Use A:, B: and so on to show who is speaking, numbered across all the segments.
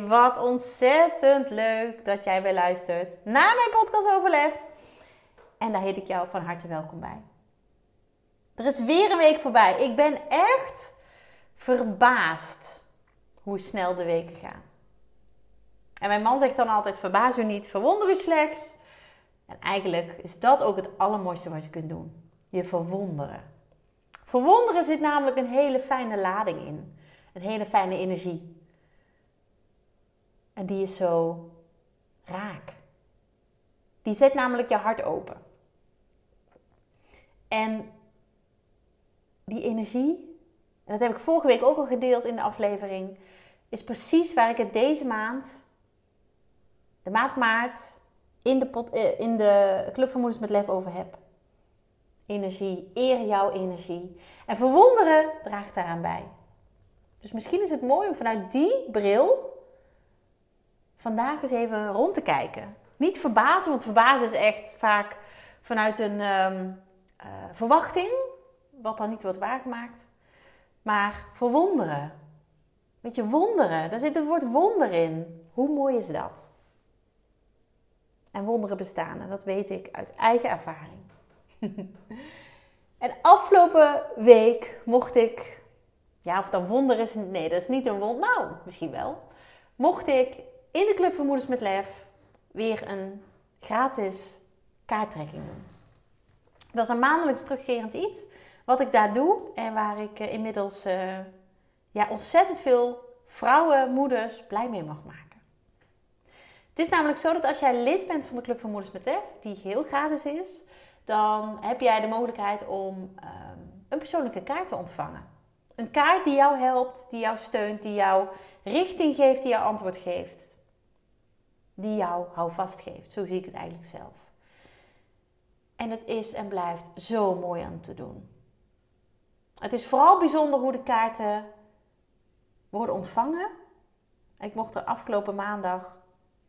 A: wat ontzettend leuk dat jij weer luistert naar mijn podcast Overlef. En daar heet ik jou van harte welkom bij. Er is weer een week voorbij. Ik ben echt verbaasd hoe snel de weken gaan. En mijn man zegt dan altijd: verbaas u niet, verwonder u slechts. En eigenlijk is dat ook het allermooiste wat je kunt doen: je verwonderen. Verwonderen zit namelijk een hele fijne lading in. Een hele fijne energie. En die is zo raak. Die zet namelijk je hart open. En die energie, en dat heb ik vorige week ook al gedeeld in de aflevering, is precies waar ik het deze maand, de maand maart, in de, pot, eh, in de Club van Moeders met Lef over heb. Energie, eer jouw energie. En verwonderen draagt daaraan bij. Dus misschien is het mooi om vanuit die bril vandaag eens even rond te kijken. Niet verbazen, want verbazen is echt vaak vanuit een um, uh, verwachting, wat dan niet wordt waargemaakt. Maar verwonderen. Weet je, wonderen, daar zit het woord wonder in. Hoe mooi is dat? En wonderen bestaan, en dat weet ik uit eigen ervaring. en afgelopen week mocht ik ja, of dan wonder is, nee, dat is niet een wonder. Nou, misschien wel. Mocht ik in de Club van Moeders met Lef weer een gratis kaarttrekking doen. Dat is een maandelijks terugkerend iets wat ik daar doe en waar ik uh, inmiddels uh, ja, ontzettend veel vrouwen, moeders blij mee mag maken. Het is namelijk zo dat als jij lid bent van de Club van Moeders met Lef, die heel gratis is, dan heb jij de mogelijkheid om uh, een persoonlijke kaart te ontvangen. Een kaart die jou helpt, die jou steunt, die jou richting geeft, die jou antwoord geeft. Die jou houvast geeft. Zo zie ik het eigenlijk zelf. En het is en blijft zo mooi om te doen. Het is vooral bijzonder hoe de kaarten worden ontvangen. Ik mocht er afgelopen maandag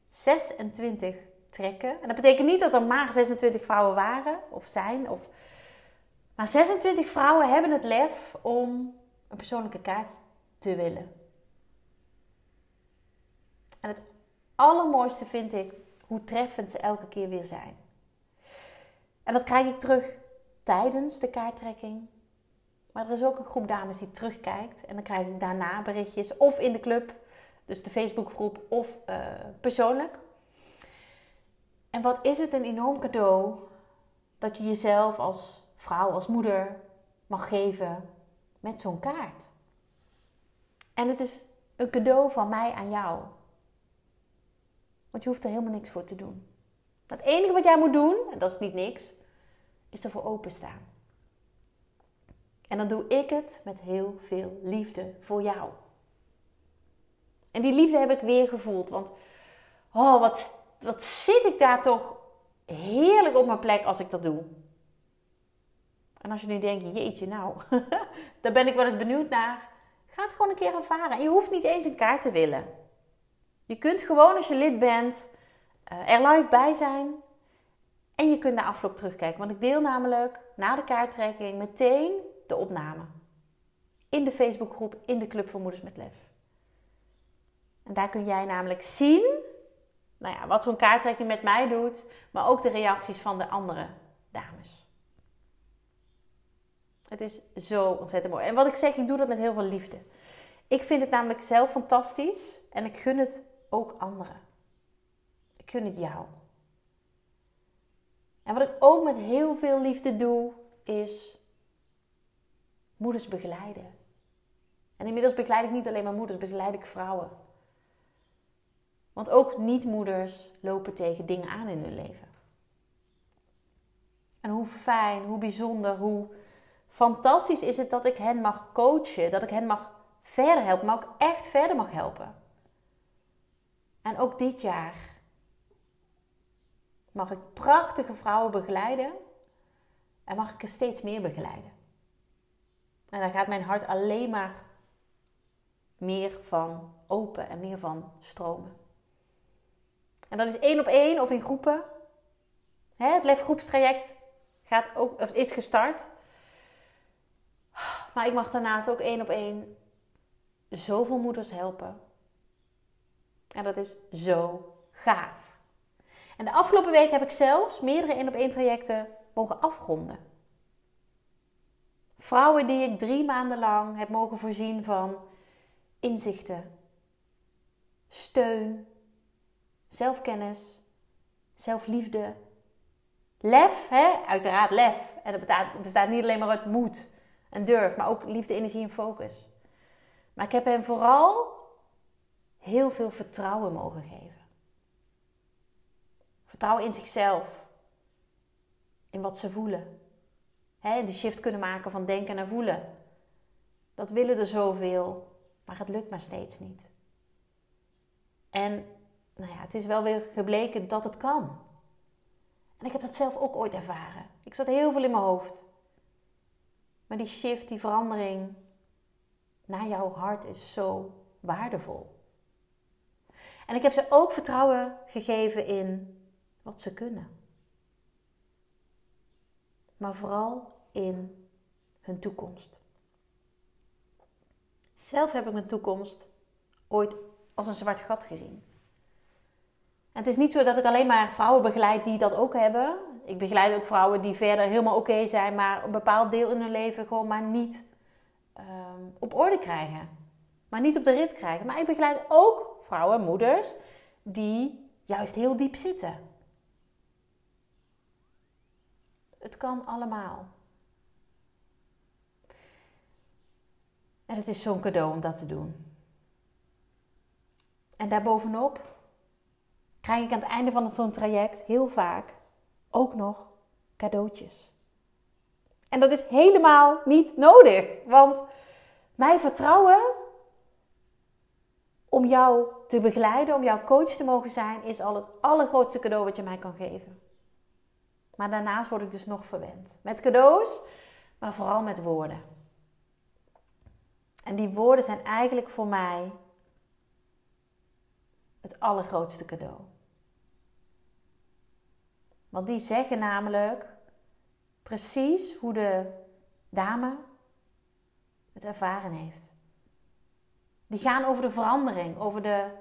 A: 26 trekken. En dat betekent niet dat er maar 26 vrouwen waren of zijn. Of... Maar 26 vrouwen hebben het lef om een persoonlijke kaart te willen. En het allermooiste vind ik hoe treffend ze elke keer weer zijn. En dat krijg ik terug tijdens de kaarttrekking. Maar er is ook een groep dames die terugkijkt. En dan krijg ik daarna berichtjes. Of in de club, dus de Facebookgroep, of uh, persoonlijk. En wat is het een enorm cadeau dat je jezelf als vrouw, als moeder mag geven met zo'n kaart. En het is een cadeau van mij aan jou. Want je hoeft er helemaal niks voor te doen. Het enige wat jij moet doen, en dat is niet niks, is ervoor openstaan. En dan doe ik het met heel veel liefde voor jou. En die liefde heb ik weer gevoeld. Want, oh, wat, wat zit ik daar toch heerlijk op mijn plek als ik dat doe. En als je nu denkt, jeetje nou, daar ben ik wel eens benieuwd naar. Ga het gewoon een keer ervaren. En je hoeft niet eens een kaart te willen. Je kunt gewoon als je lid bent uh, er live bij zijn. En je kunt na afloop terugkijken. Want ik deel namelijk na de kaarttrekking meteen de opname. In de Facebookgroep, in de Club voor Moeders met Lef. En daar kun jij namelijk zien nou ja, wat zo'n kaarttrekking met mij doet. Maar ook de reacties van de andere dames. Het is zo ontzettend mooi. En wat ik zeg, ik doe dat met heel veel liefde. Ik vind het namelijk zelf fantastisch en ik gun het ook anderen. Ik gun het jou. En wat ik ook met heel veel liefde doe, is moeders begeleiden. En inmiddels begeleid ik niet alleen maar moeders, begeleid ik vrouwen. Want ook niet-moeders lopen tegen dingen aan in hun leven. En hoe fijn, hoe bijzonder, hoe fantastisch is het dat ik hen mag coachen, dat ik hen mag verder helpen, maar ook echt verder mag helpen. En ook dit jaar mag ik prachtige vrouwen begeleiden en mag ik er steeds meer begeleiden. En daar gaat mijn hart alleen maar meer van open en meer van stromen. En dat is één op één of in groepen. het lefgroepstraject gaat ook, is gestart. Maar ik mag daarnaast ook één op één zoveel moeders helpen. En dat is zo gaaf. En de afgelopen week heb ik zelfs meerdere één op één trajecten mogen afronden. Vrouwen die ik drie maanden lang heb mogen voorzien van inzichten, steun, zelfkennis, zelfliefde, lef, hè? uiteraard lef. En dat bestaat, bestaat niet alleen maar uit moed en durf, maar ook liefde, energie en focus. Maar ik heb hen vooral heel veel vertrouwen mogen geven. Vertrouwen in zichzelf, in wat ze voelen. Hè, de shift kunnen maken van denken naar voelen. Dat willen er zoveel, maar het lukt maar steeds niet. En nou ja, het is wel weer gebleken dat het kan. En ik heb dat zelf ook ooit ervaren. Ik zat heel veel in mijn hoofd. Maar die shift, die verandering naar jouw hart is zo waardevol. En ik heb ze ook vertrouwen gegeven in wat ze kunnen. Maar vooral in hun toekomst. Zelf heb ik mijn toekomst ooit als een zwart gat gezien. En het is niet zo dat ik alleen maar vrouwen begeleid die dat ook hebben. Ik begeleid ook vrouwen die verder helemaal oké zijn, maar een bepaald deel in hun leven gewoon maar niet ehm, op orde krijgen. Maar niet op de rit krijgen. Maar ik begeleid ook vrouwen, moeders, die juist heel diep zitten. Het kan allemaal. En het is zo'n cadeau om dat te doen. En daarbovenop krijg ik aan het einde van zo'n traject heel vaak ook nog cadeautjes. En dat is helemaal niet nodig, want mijn vertrouwen om jou te begeleiden, om jouw coach te mogen zijn, is al het allergrootste cadeau wat je mij kan geven. Maar daarnaast word ik dus nog verwend. Met cadeaus, maar vooral met woorden. En die woorden zijn eigenlijk voor mij het allergrootste cadeau. Want die zeggen namelijk precies hoe de dame het ervaren heeft. Die gaan over de verandering, over de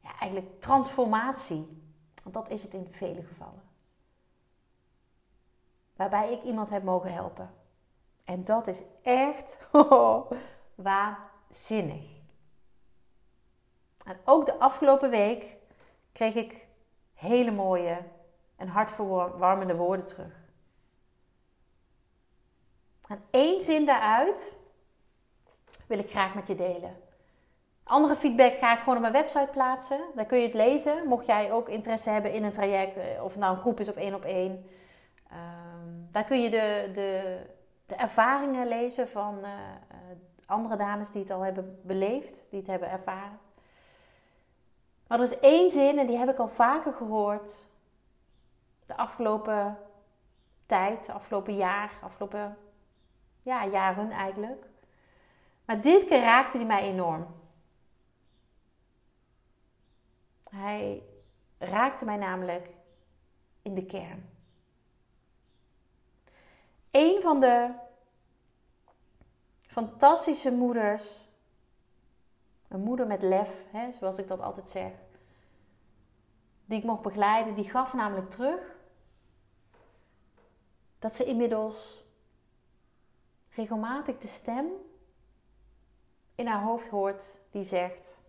A: ja, eigenlijk transformatie. Want dat is het in vele gevallen. Waarbij ik iemand heb mogen helpen. En dat is echt waanzinnig. En ook de afgelopen week kreeg ik hele mooie en hartverwarmende woorden terug. En één zin daaruit wil ik graag met je delen. Andere feedback ga ik gewoon op mijn website plaatsen. Daar kun je het lezen. Mocht jij ook interesse hebben in een traject, eh, of nou een groep is op één op één. Ehm, daar kun je de, de, de ervaringen lezen van uh, andere dames die het al hebben beleefd, die het hebben ervaren. Maar er is één zin en die heb ik al vaker gehoord de afgelopen tijd, afgelopen jaar, afgelopen ja, jaren eigenlijk. Maar dit keer raakte hij mij enorm. Hij raakte mij namelijk in de kern. Een van de fantastische moeders, een moeder met lef, hè, zoals ik dat altijd zeg, die ik mocht begeleiden, die gaf namelijk terug dat ze inmiddels regelmatig de stem in haar hoofd hoort die zegt: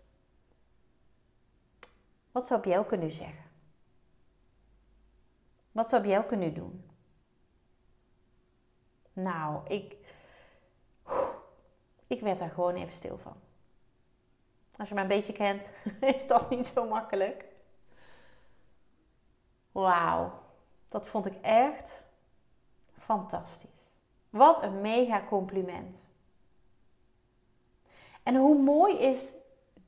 A: Wat zou Bjelke kunnen zeggen? Wat zou Bjelke nu doen? Nou, ik, ik werd daar gewoon even stil van. Als je me een beetje kent, is dat niet zo makkelijk. Wauw, dat vond ik echt fantastisch. Wat een mega compliment. En hoe mooi is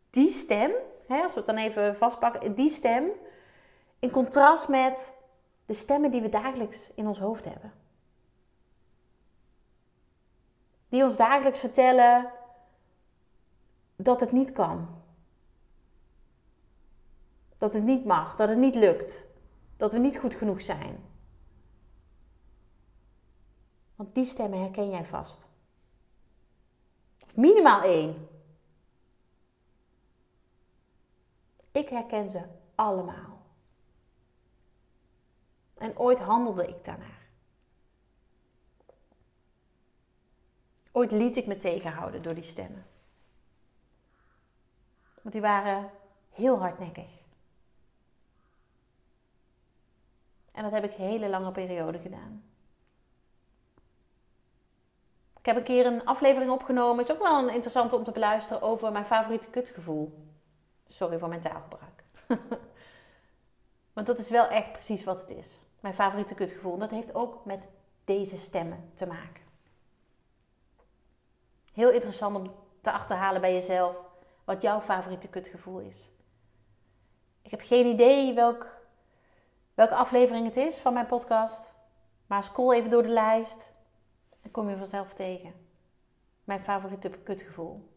A: die stem, hè, als we het dan even vastpakken, die stem in contrast met de stemmen die we dagelijks in ons hoofd hebben. Die ons dagelijks vertellen dat het niet kan. Dat het niet mag, dat het niet lukt, dat we niet goed genoeg zijn. Want die stemmen herken jij vast. Minimaal één. Ik herken ze allemaal. En ooit handelde ik daarnaar. Ooit liet ik me tegenhouden door die stemmen. Want die waren heel hardnekkig. En dat heb ik hele lange periode gedaan. Ik heb een keer een aflevering opgenomen. Is ook wel een interessante om te beluisteren over mijn favoriete kutgevoel. Sorry voor mijn taalgebruik. Want dat is wel echt precies wat het is. Mijn favoriete kutgevoel. Dat heeft ook met deze stemmen te maken. Heel interessant om te achterhalen bij jezelf wat jouw favoriete kutgevoel is. Ik heb geen idee welk, welke aflevering het is van mijn podcast. Maar scroll even door de lijst. En kom je vanzelf tegen. Mijn favoriete kutgevoel.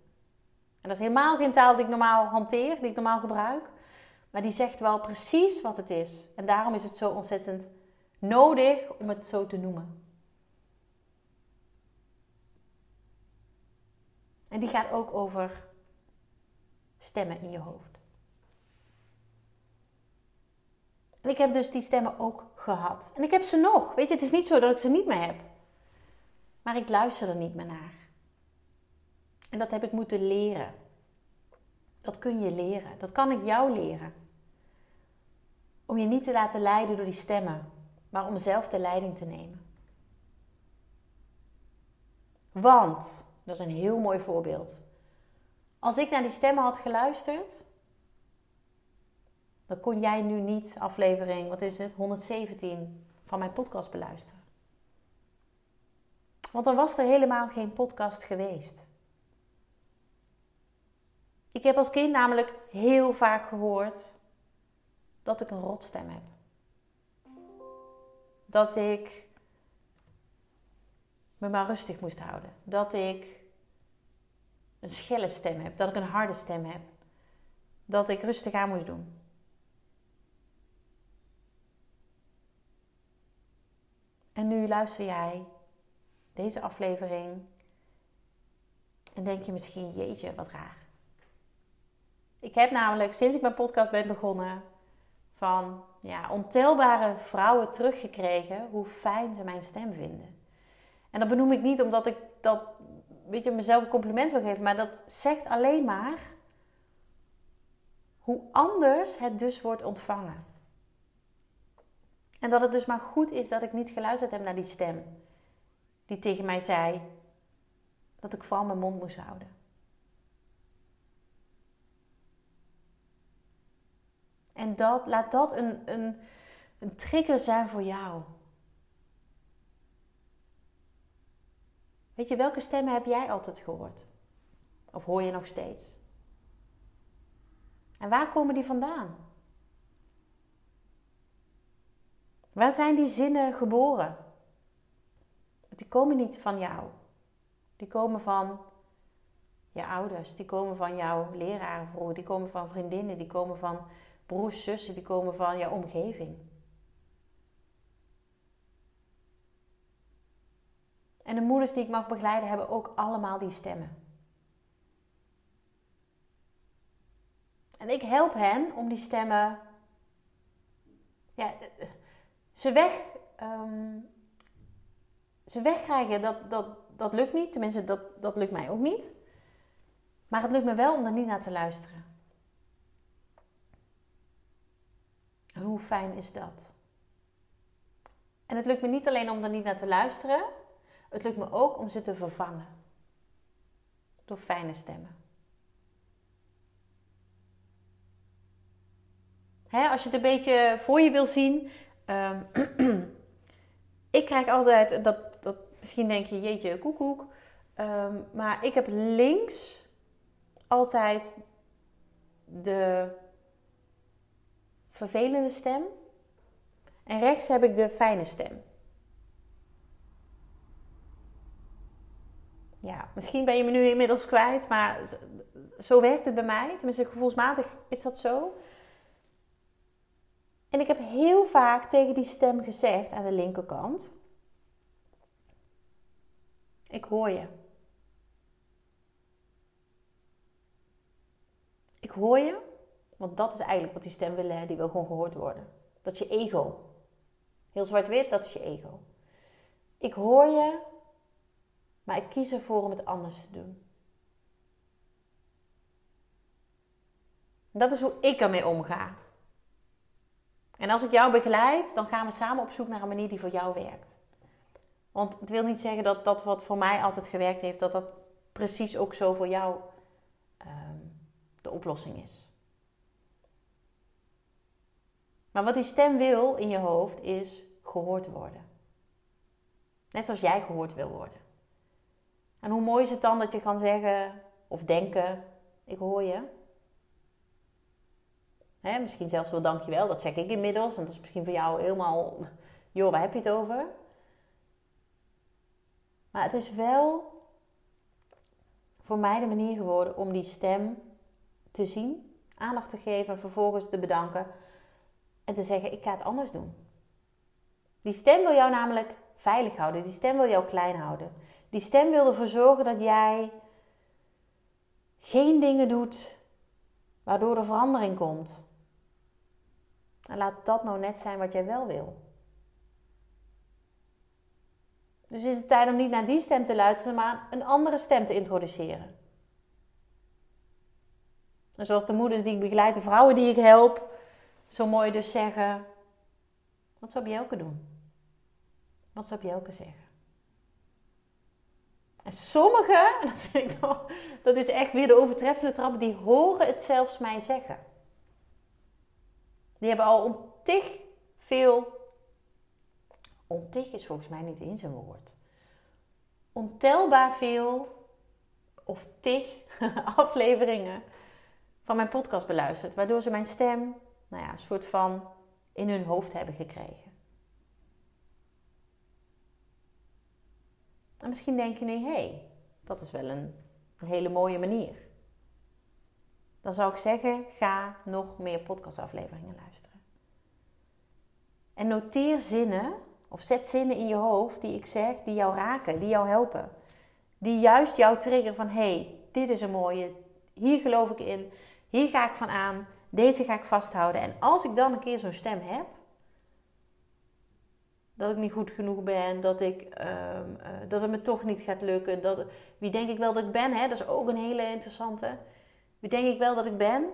A: En dat is helemaal geen taal die ik normaal hanteer, die ik normaal gebruik. Maar die zegt wel precies wat het is. En daarom is het zo ontzettend nodig om het zo te noemen. En die gaat ook over stemmen in je hoofd. En ik heb dus die stemmen ook gehad. En ik heb ze nog. Weet je, het is niet zo dat ik ze niet meer heb. Maar ik luister er niet meer naar. En dat heb ik moeten leren. Dat kun je leren. Dat kan ik jou leren. Om je niet te laten leiden door die stemmen, maar om zelf de leiding te nemen. Want, dat is een heel mooi voorbeeld. Als ik naar die stemmen had geluisterd, dan kon jij nu niet aflevering, wat is het, 117 van mijn podcast beluisteren. Want dan was er helemaal geen podcast geweest. Ik heb als kind namelijk heel vaak gehoord dat ik een rotstem heb. Dat ik me maar rustig moest houden. Dat ik een schelle stem heb. Dat ik een harde stem heb. Dat ik rustig aan moest doen. En nu luister jij deze aflevering en denk je misschien, jeetje, wat raar. Ik heb namelijk sinds ik mijn podcast ben begonnen van ja, ontelbare vrouwen teruggekregen hoe fijn ze mijn stem vinden. En dat benoem ik niet omdat ik dat, weet je, mezelf een compliment wil geven, maar dat zegt alleen maar hoe anders het dus wordt ontvangen. En dat het dus maar goed is dat ik niet geluisterd heb naar die stem die tegen mij zei dat ik vooral mijn mond moest houden. En dat, laat dat een, een, een trigger zijn voor jou. Weet je, welke stemmen heb jij altijd gehoord? Of hoor je nog steeds? En waar komen die vandaan? Waar zijn die zinnen geboren? Die komen niet van jou. Die komen van je ouders, die komen van jouw leraren vroeger, die komen van vriendinnen, die komen van broers, zussen, die komen van jouw omgeving. En de moeders die ik mag begeleiden hebben ook allemaal die stemmen. En ik help hen om die stemmen, ja, ze weg, um, ze wegkrijgen. Dat, dat, dat lukt niet, tenminste dat, dat lukt mij ook niet. Maar het lukt me wel om er niet naar te luisteren. Hoe fijn is dat? En het lukt me niet alleen om er niet naar te luisteren, het lukt me ook om ze te vervangen. Door fijne stemmen. als je het een beetje voor je wil zien. Um, ik krijg altijd, dat, dat, misschien denk je, jeetje, koekoek. Um, maar ik heb links altijd de vervelende stem. En rechts heb ik de fijne stem. Ja, misschien ben je me nu inmiddels kwijt, maar zo werkt het bij mij. Tenminste, gevoelsmatig is dat zo. En ik heb heel vaak tegen die stem gezegd aan de linkerkant: Ik hoor je. Ik hoor je, want dat is eigenlijk wat die stem wil, die wil gewoon gehoord worden. Dat is je ego. Heel zwart-wit, dat is je ego. Ik hoor je, maar ik kies ervoor om het anders te doen. Dat is hoe ik ermee omga. En als ik jou begeleid, dan gaan we samen op zoek naar een manier die voor jou werkt. Want het wil niet zeggen dat dat wat voor mij altijd gewerkt heeft, dat dat precies ook zo voor jou ehm, de oplossing is. Maar wat die stem wil in je hoofd is gehoord worden. Net zoals jij gehoord wil worden. En hoe mooi is het dan dat je kan zeggen of denken: Ik hoor je. Misschien zelfs wel dankjewel, dat zeg ik inmiddels. En dat is misschien voor jou helemaal, joh, waar heb je het over? Maar het is wel voor mij de manier geworden om die stem te zien, aandacht te geven en vervolgens te bedanken en te zeggen: Ik ga het anders doen. Die stem wil jou namelijk veilig houden, die stem wil jou klein houden. Die stem wil ervoor zorgen dat jij geen dingen doet waardoor er verandering komt. En laat dat nou net zijn wat jij wel wil. Dus is het tijd om niet naar die stem te luisteren, maar een andere stem te introduceren. En zoals de moeders die ik begeleid, de vrouwen die ik help, zo mooi dus zeggen: Wat zou Bjelke doen? Wat zou Bjelke zeggen? En sommigen, en dat vind ik nog, dat is echt weer de overtreffende trap, die horen het zelfs mij zeggen. Die hebben al ontig veel. Ontig is volgens mij niet eens een woord. Ontelbaar veel of tig afleveringen van mijn podcast beluisterd. Waardoor ze mijn stem, nou ja, een soort van in hun hoofd hebben gekregen. En misschien denk je nu, hé, hey, dat is wel een, hele mooie manier dan zou ik zeggen: ga nog meer podcastafleveringen luisteren. En noteer zinnen of zet zinnen in je hoofd die ik zeg, die jou raken, die jou helpen. Die juist jou triggeren van: hey, dit is een mooie, hier geloof ik in, hier ga ik van aan, deze ga ik vasthouden. En als ik dan een keer zo'n stem heb, dat ik niet goed genoeg ben, dat, ik, ehm, eh, dat het me toch niet gaat lukken. Dat, wie denk ik wel dat ik ben? Hè? Dat is ook een hele interessante. Wie denk ik wel dat ik ben?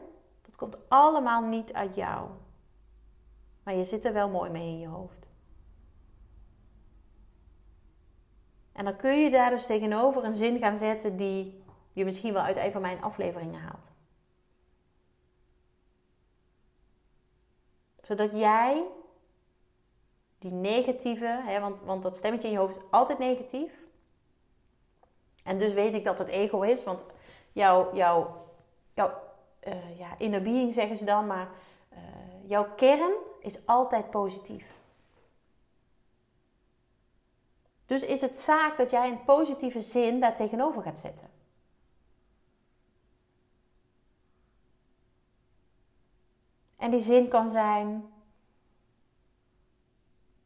A: Dat komt allemaal niet uit jou. Maar je zit er wel mooi mee in je hoofd. En dan kun je daar dus tegenover een zin gaan zetten die je misschien wel uit een van mijn afleveringen haalt. Zodat jij die negatieve, hè, want, want dat stemmetje in je hoofd is altijd negatief. En dus weet ik dat het ego is, want jouw, jouw jouw uh, ja, inner being zeggen ze dan, maar uh, jouw kern is altijd positief. Dus is het zaak dat jij een positieve zin daar tegenover gaat zetten. En die zin kan zijn: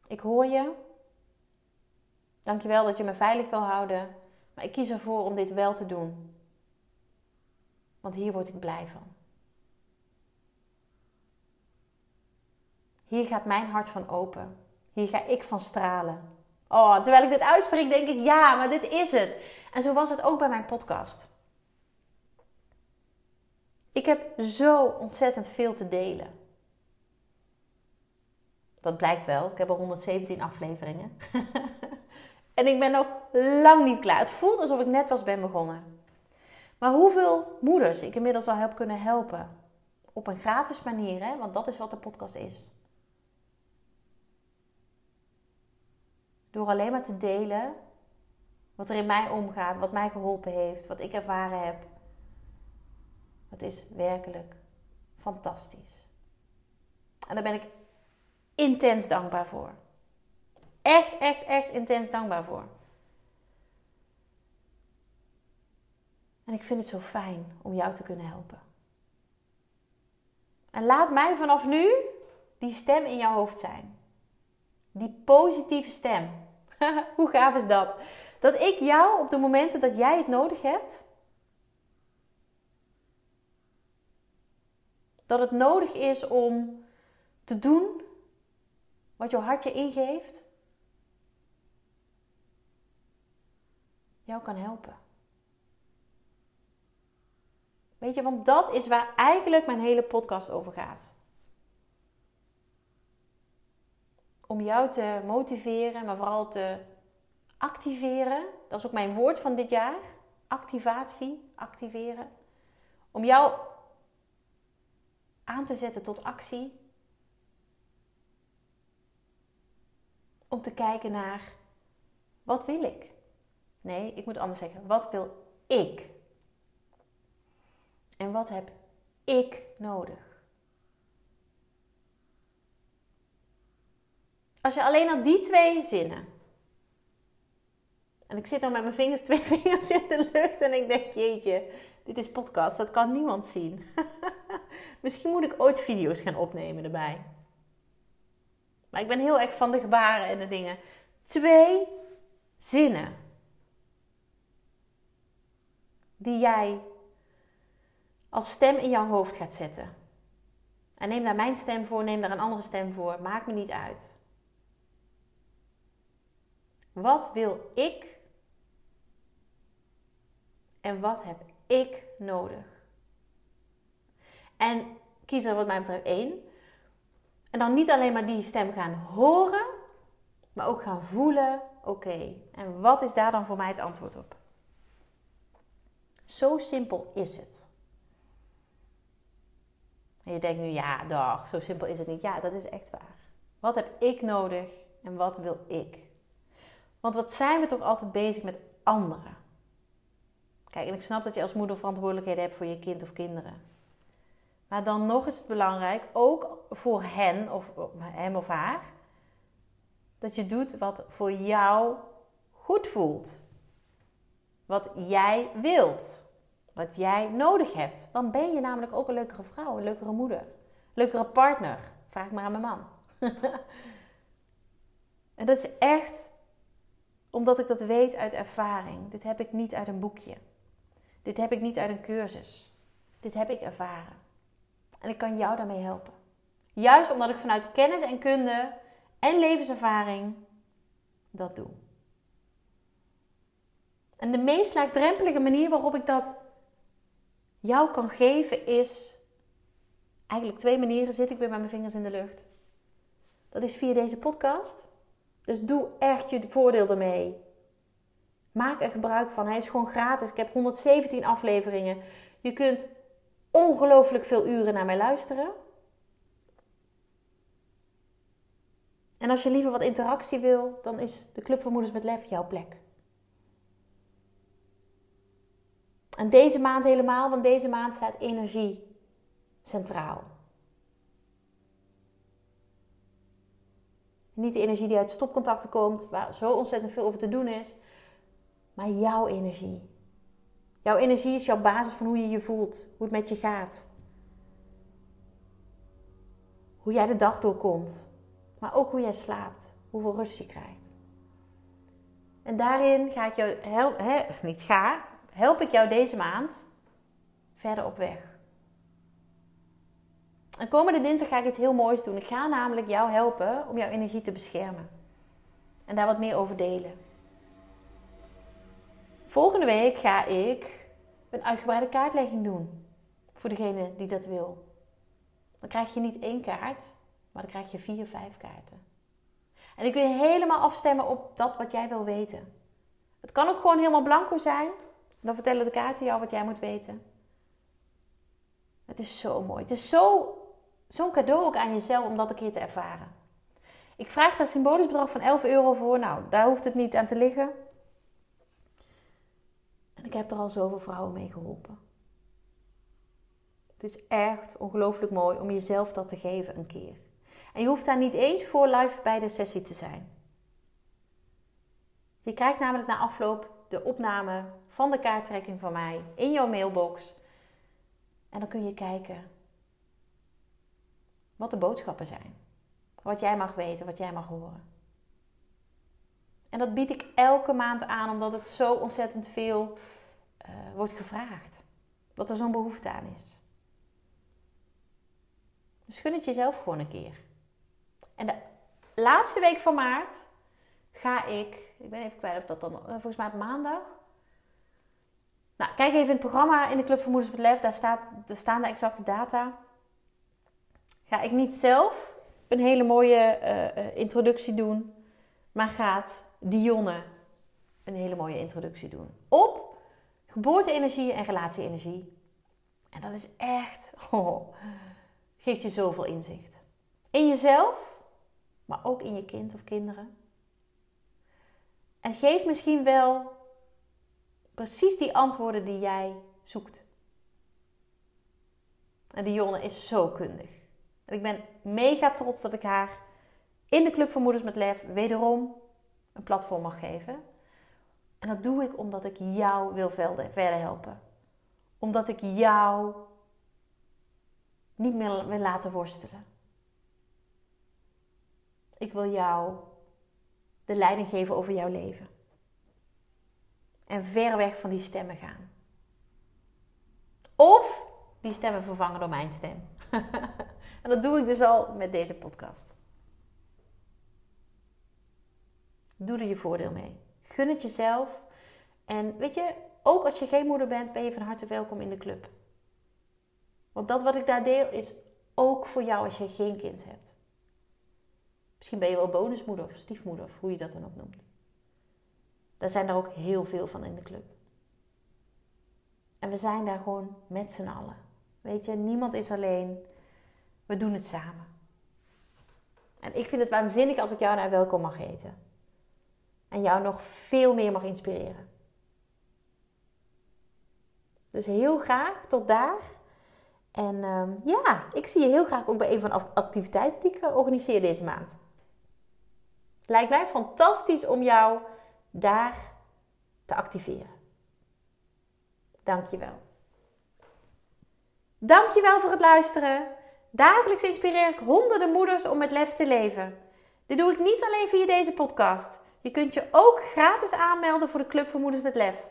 A: Ik hoor je. Dankjewel dat je me veilig wil houden. Maar ik kies ervoor om dit wel te doen. Want hier word ik blij van. Hier gaat mijn hart van open. Hier ga ik van stralen. Oh, terwijl ik dit uitspreek, denk ik, ja, maar dit is het. En zo was het ook bij mijn podcast. Ik heb zo ontzettend veel te delen. Dat blijkt wel. Ik heb al 117 afleveringen. en ik ben nog lang niet klaar. Het voelt alsof ik net pas ben begonnen. Maar hoeveel moeders ik inmiddels al heb kunnen helpen. Op een gratis manier, hè? want dat is wat de podcast is. Door alleen maar te delen wat er in mij omgaat, wat mij geholpen heeft, wat ik ervaren heb. Het is werkelijk fantastisch. En daar ben ik intens dankbaar voor. Echt, echt, echt intens dankbaar voor. En ik vind het zo fijn om jou te kunnen helpen. En laat mij vanaf nu die stem in jouw hoofd zijn. Die positieve stem. Hoe gaaf is dat? Dat ik jou op de momenten dat jij het nodig hebt, dat het nodig is om te doen wat jouw hart je ingeeft, jou kan helpen. Weet je, want dat is waar eigenlijk mijn hele podcast over gaat. Om jou te motiveren, maar vooral te activeren. Dat is ook mijn woord van dit jaar. Activatie, activeren. Om jou aan te zetten tot actie. Om te kijken naar wat wil ik? Nee, ik moet anders zeggen. Wat wil ik? En wat heb ik nodig? Als je alleen al die twee zinnen. En ik zit nou met mijn vingers, twee vingers in de lucht en ik denk, jeetje, dit is podcast, dat kan niemand zien. Misschien moet ik ooit video's gaan opnemen erbij. Maar ik ben heel erg van de gebaren en de dingen. Twee zinnen. Die jij als stem in jouw hoofd gaat zetten. En neem daar mijn stem voor, neem daar een andere stem voor. Maakt me niet uit. Wat wil ik? En wat heb ik nodig? En kies er wat mij betreft één. En dan niet alleen maar die stem gaan horen, maar ook gaan voelen. Oké, en wat is daar dan voor mij het antwoord op? Zo simpel is het. En je denkt nu, ja, dag, zo simpel is het niet. Ja, dat is echt waar. Wat heb ik nodig en wat wil ik? Want wat zijn we toch altijd bezig met anderen? Kijk, en ik snap dat je als moeder verantwoordelijkheden hebt voor je kind of kinderen. Maar dan nog is het belangrijk, ook voor hen of hem of haar, dat je doet wat voor jou goed voelt. Wat jij wilt. Wat jij nodig hebt. Dan ben je namelijk ook een leukere vrouw, een leukere moeder. Leukere partner. Vraag maar aan mijn man. en dat is echt omdat ik dat weet uit ervaring. Dit heb ik niet uit een boekje. Dit heb ik niet uit een cursus. Dit heb ik ervaren. En ik kan jou daarmee helpen. Juist omdat ik vanuit kennis en kunde en levenservaring dat doe. En de meest laagdrempelige manier waarop ik dat jou kan geven is eigenlijk twee manieren. Zit ik weer met mijn vingers in de lucht. Dat is via deze podcast. Dus doe echt je voordeel ermee. Maak er gebruik van. Hij is gewoon gratis. Ik heb 117 afleveringen. Je kunt ongelooflijk veel uren naar mij luisteren. En als je liever wat interactie wil, dan is de Club van Moeders met Lef jouw plek. En deze maand helemaal, want deze maand staat energie centraal. Niet de energie die uit stopcontacten komt, waar zo ontzettend veel over te doen is, maar jouw energie. Jouw energie is jouw basis van hoe je je voelt, hoe het met je gaat. Hoe jij de dag doorkomt, maar ook hoe jij slaapt, hoeveel rust je krijgt. En daarin ga ik jou helpen, niet ga, help ik jou deze maand verder op weg. En komende dinsdag ga ik iets heel moois doen. Ik ga namelijk jou helpen om jouw energie te beschermen. En daar wat meer over delen. Volgende week ga ik een uitgebreide kaartlegging doen. Voor degene die dat wil. Dan krijg je niet één kaart, maar dan krijg je vier, vijf kaarten. En die kun je helemaal afstemmen op dat wat jij wil weten. Het kan ook gewoon helemaal blanco zijn. Dan vertellen de kaarten jou wat jij moet weten. Het is zo mooi. Het is zo, zo'n cadeau ook aan jezelf om dat een keer te ervaren. Ik vraag daar een symbolisch bedrag van 11 euro voor. Nou, daar hoeft het niet aan te liggen. En ik heb er al zoveel vrouwen mee geholpen. Het is echt ongelooflijk mooi om jezelf dat te geven een keer. En je hoeft daar niet eens voor live bij de sessie te zijn. Je krijgt namelijk na afloop de opname van de kaarttrekking van mij in jouw mailbox. En dan kun je kijken wat de boodschappen zijn. Wat jij mag weten, wat jij mag horen. En dat bied ik elke maand aan omdat het zo ontzettend veel uh, wordt gevraagd. Dat er zo'n behoefte aan is. Dus gun het jezelf gewoon een keer. En de laatste week van maart ga ik, ik ben even kwijt of dat dan, eh, volgens mij op maandag. Nou, kijk even in het programma in de Club van Moeders met Lef, daar, staat, daar staan de exacte data. Ga ik niet zelf een hele mooie uh, introductie doen, maar gaat Dionne een hele mooie introductie doen. Op geboorte-energie en relatie-energie. En dat is echt, oh, geeft je zoveel inzicht. In jezelf, maar ook in je kind of kinderen. En geeft misschien wel precies die antwoorden die jij zoekt. En Dionne is zo kundig. En ik ben mega trots dat ik haar in de Club van Moeders met Lef wederom een platform mag geven. En dat doe ik omdat ik jou wil verder helpen. Omdat ik jou niet meer wil laten worstelen. Ik wil jou de leiding geven over jouw leven. En ver weg van die stemmen gaan. Of die stemmen vervangen door mijn stem. en dat doe ik dus al met deze podcast. Doe er je voordeel mee. Gun het jezelf. En weet je, ook als je geen moeder bent, ben je van harte welkom in de club. Want dat wat ik daar deel is ook voor jou als je geen kind hebt. Misschien ben je wel bonusmoeder of stiefmoeder, of hoe je dat dan ook noemt. Daar zijn er ook heel veel van in de club. En we zijn daar gewoon met z'n allen. Weet je, niemand is alleen. We doen het samen. En ik vind het waanzinnig als ik jou naar welkom mag eten. En jou nog veel meer mag inspireren. Dus heel graag tot daar. En ehm, ja, ik zie je heel graag ook bij een van de activiteiten die ik eh, organiseer deze maand. Lijkt mij fantastisch om jou daar te activeren. Dankjewel. Dankjewel voor het luisteren. Dagelijks inspireer ik honderden moeders om met lef te leven. Dit doe ik niet alleen via deze podcast. Je kunt je ook gratis aanmelden voor de Club voor Moeders met Lef.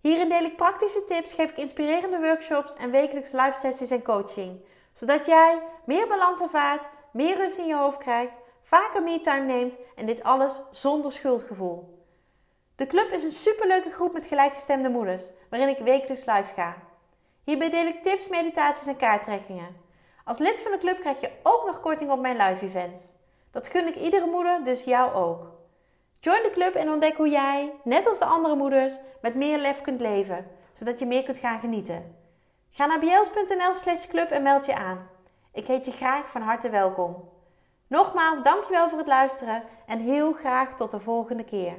A: Hierin deel ik praktische tips, geef ik inspirerende workshops en wekelijks live sessies en coaching. Zodat jij meer balans ervaart, meer rust in je hoofd krijgt, vaker me-time neemt en dit alles zonder schuldgevoel. De club is een superleuke groep met gelijkgestemde moeders, waarin ik wekelijks live ga. Hierbij deel ik tips, meditaties en kaarttrekkingen. Als lid van de club krijg je ook nog korting op mijn live events. Dat gun ik iedere moeder, dus jou ook. Join de club en ontdek hoe jij, net als de andere moeders, met meer lef kunt leven, zodat je meer kunt gaan genieten. Ga naar bjels.nl slash club en meld je aan. Ik heet je graag van harte welkom. Nogmaals, dankjewel voor het luisteren en heel graag tot de volgende keer.